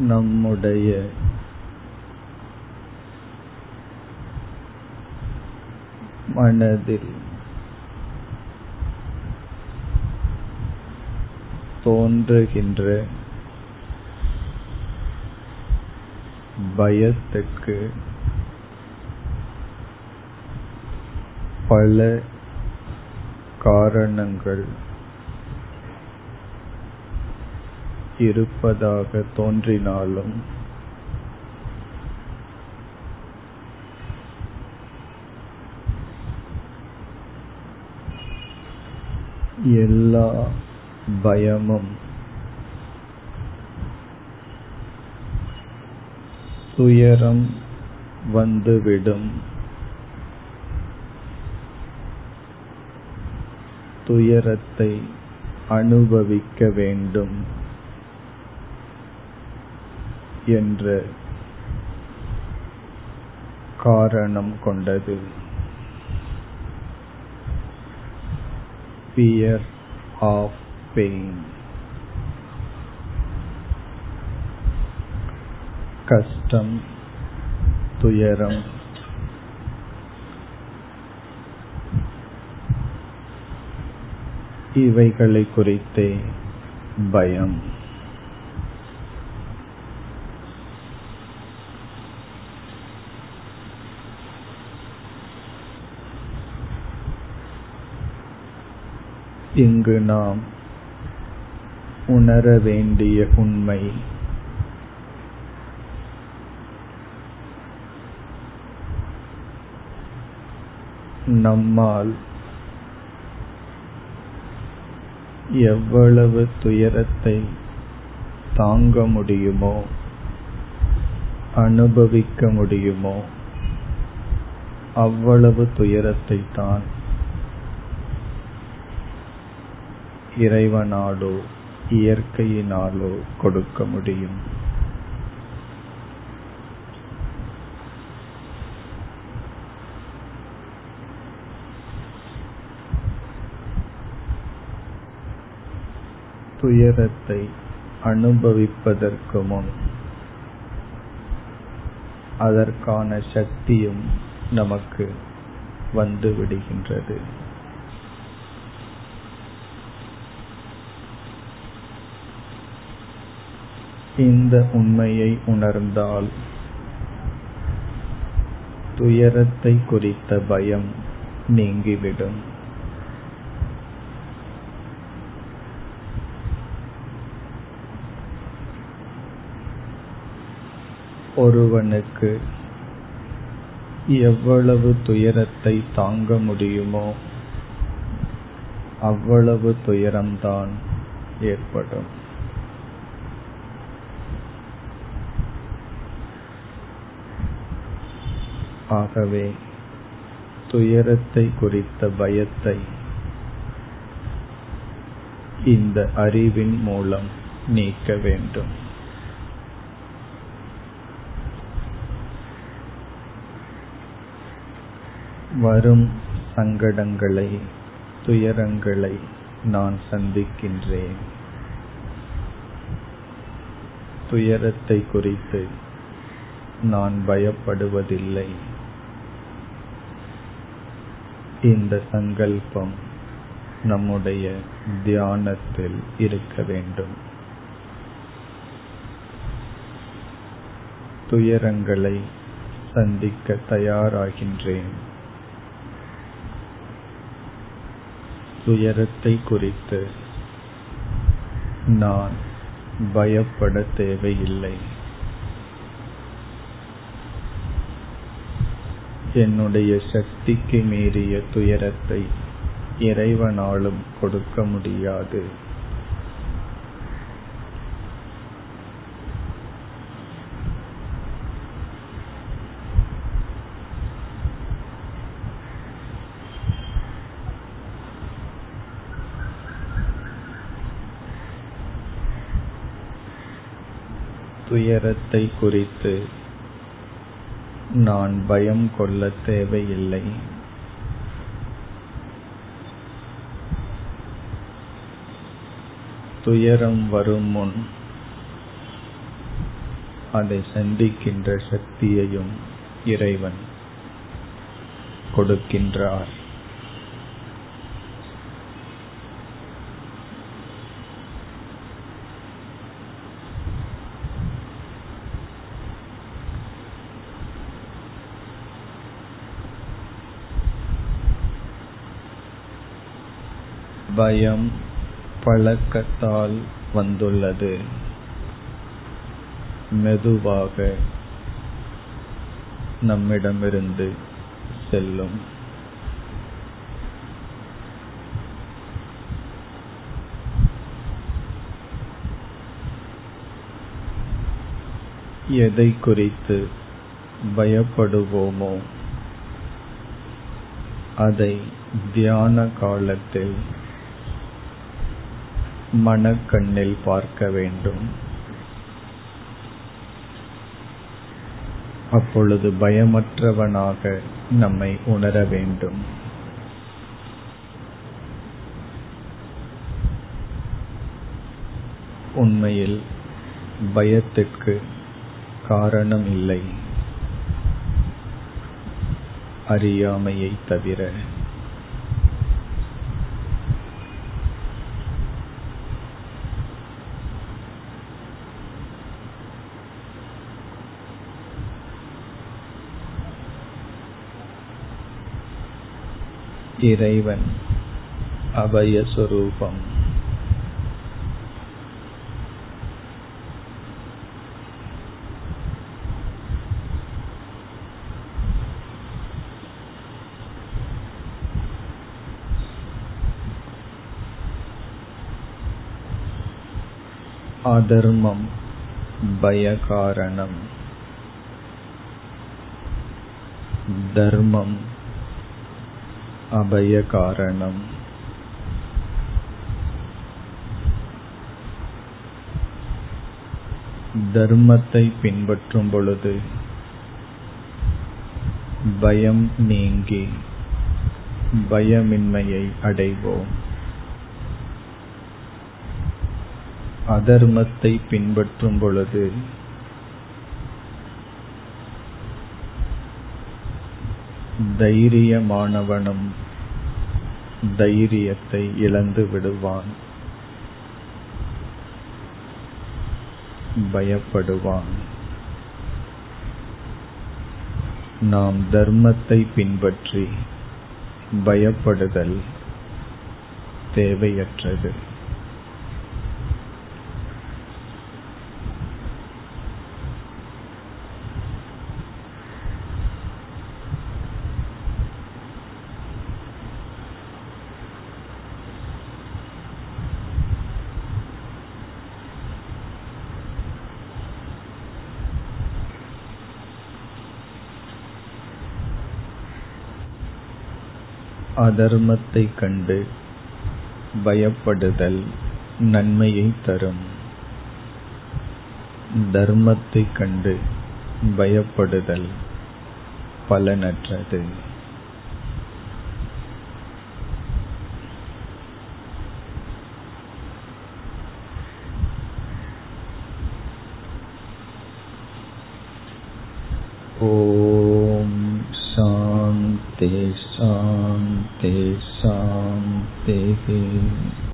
நம்முடைய மனதில் தோன்றுகின்ற பயத்துக்கு பல காரணங்கள் இருப்பதாக தோன்றினாலும். எல்லா பயமும் துயரம் வந்துவிடும். துயரத்தை அனுபவிக்க வேண்டும். என்ற காரணம் கொண்டது. Fear of pain. கஷ்டம் துயரம். இவைகளை குறித்தே பயம். இங்கு நாம் உணர வேண்டிய உண்மை. நம்மால் எவ்வளவு துயரத்தை தாங்க முடியுமோ அனுபவிக்க முடியுமோ அவ்வளவு துயரத்தை தான் இறைவனாலோ இயற்கையினாலோ கொடுக்க முடியும். துயரத்தை அனுபவிப்பதற்கு முன் அதற்கான சக்தியும் நமக்கு வந்து இந்த உண்மையை உணர்ந்தால் துயரத்தை குறித்த பயம் நீங்கிவிடும். ஒருவனுக்கு எவ்வளவு துயரத்தை தாங்க முடியுமோ அவ்வளவு துயரம்தான் ஏற்படும். ஆகவே துயரத்தை குறித்த பயத்தை இந்த அறிவின் மூலம் நீக்க வேண்டும். வரும் சங்கடங்களை துயரங்களை நான் சந்திக்கின்றேன். துயரத்தை குறித்து நான் பயப்படுவதில்லை. இந்த சங்கல்பம் நம்முடைய தியானத்தில் இருக்க வேண்டும். துயரங்களை சந்திக்க தயாராகின்றேன். துயரத்தை குறித்து நான் பயப்பட தேவையில்லை. என்னுடைய சக்திக்கு மீறிய துயரத்தை இறைவனாலும் கொடுக்க முடியாது. துயரத்தை குறித்து நான் பயம் கொள்ள தேவையில்லை. துயரம் வரும் முன் அதை சந்திக்கின்ற சக்தியையும் இறைவன் கொடுக்கின்றார். பயம் பழக்கத்தால் வந்துள்ளது. மெதுவாக நம்மிடமிருந்து செல்லும். எதை குறித்து பயப்படுவோமோ அதை தியான காலத்தில் மனக்கண்ணில் பார்க்க வேண்டும். அப்பொழுது பயமற்றவனாக நம்மை உணர வேண்டும். உண்மையில் பயத்திற்கு காரணம் இல்லை. அறியாமையை தவிர இறைவன் அபயஸ்வரூபம் அதர்மம் பயகாரணம். தர்மம் அபய காரணம் தர்மத்தை பின்பற்றும் பொழுது பயம் நீங்கி பயமின்மையை அடைவோம். அதர்மத்தை பின்பற்றும் பொழுது தைரியமானவனும் தைரியத்தை இழந்து விடுவான். பயப்படுவான். நாம் தர்மத்தை பின்பற்றி பயப்படுதல் தேவையற்றது. அதர்மத்தை கண்டு பயப்படுதல் நன்மையை தரும். தர்மத்தை கண்டு பயப்படுதல் பலனற்றது. ஓ 嗯。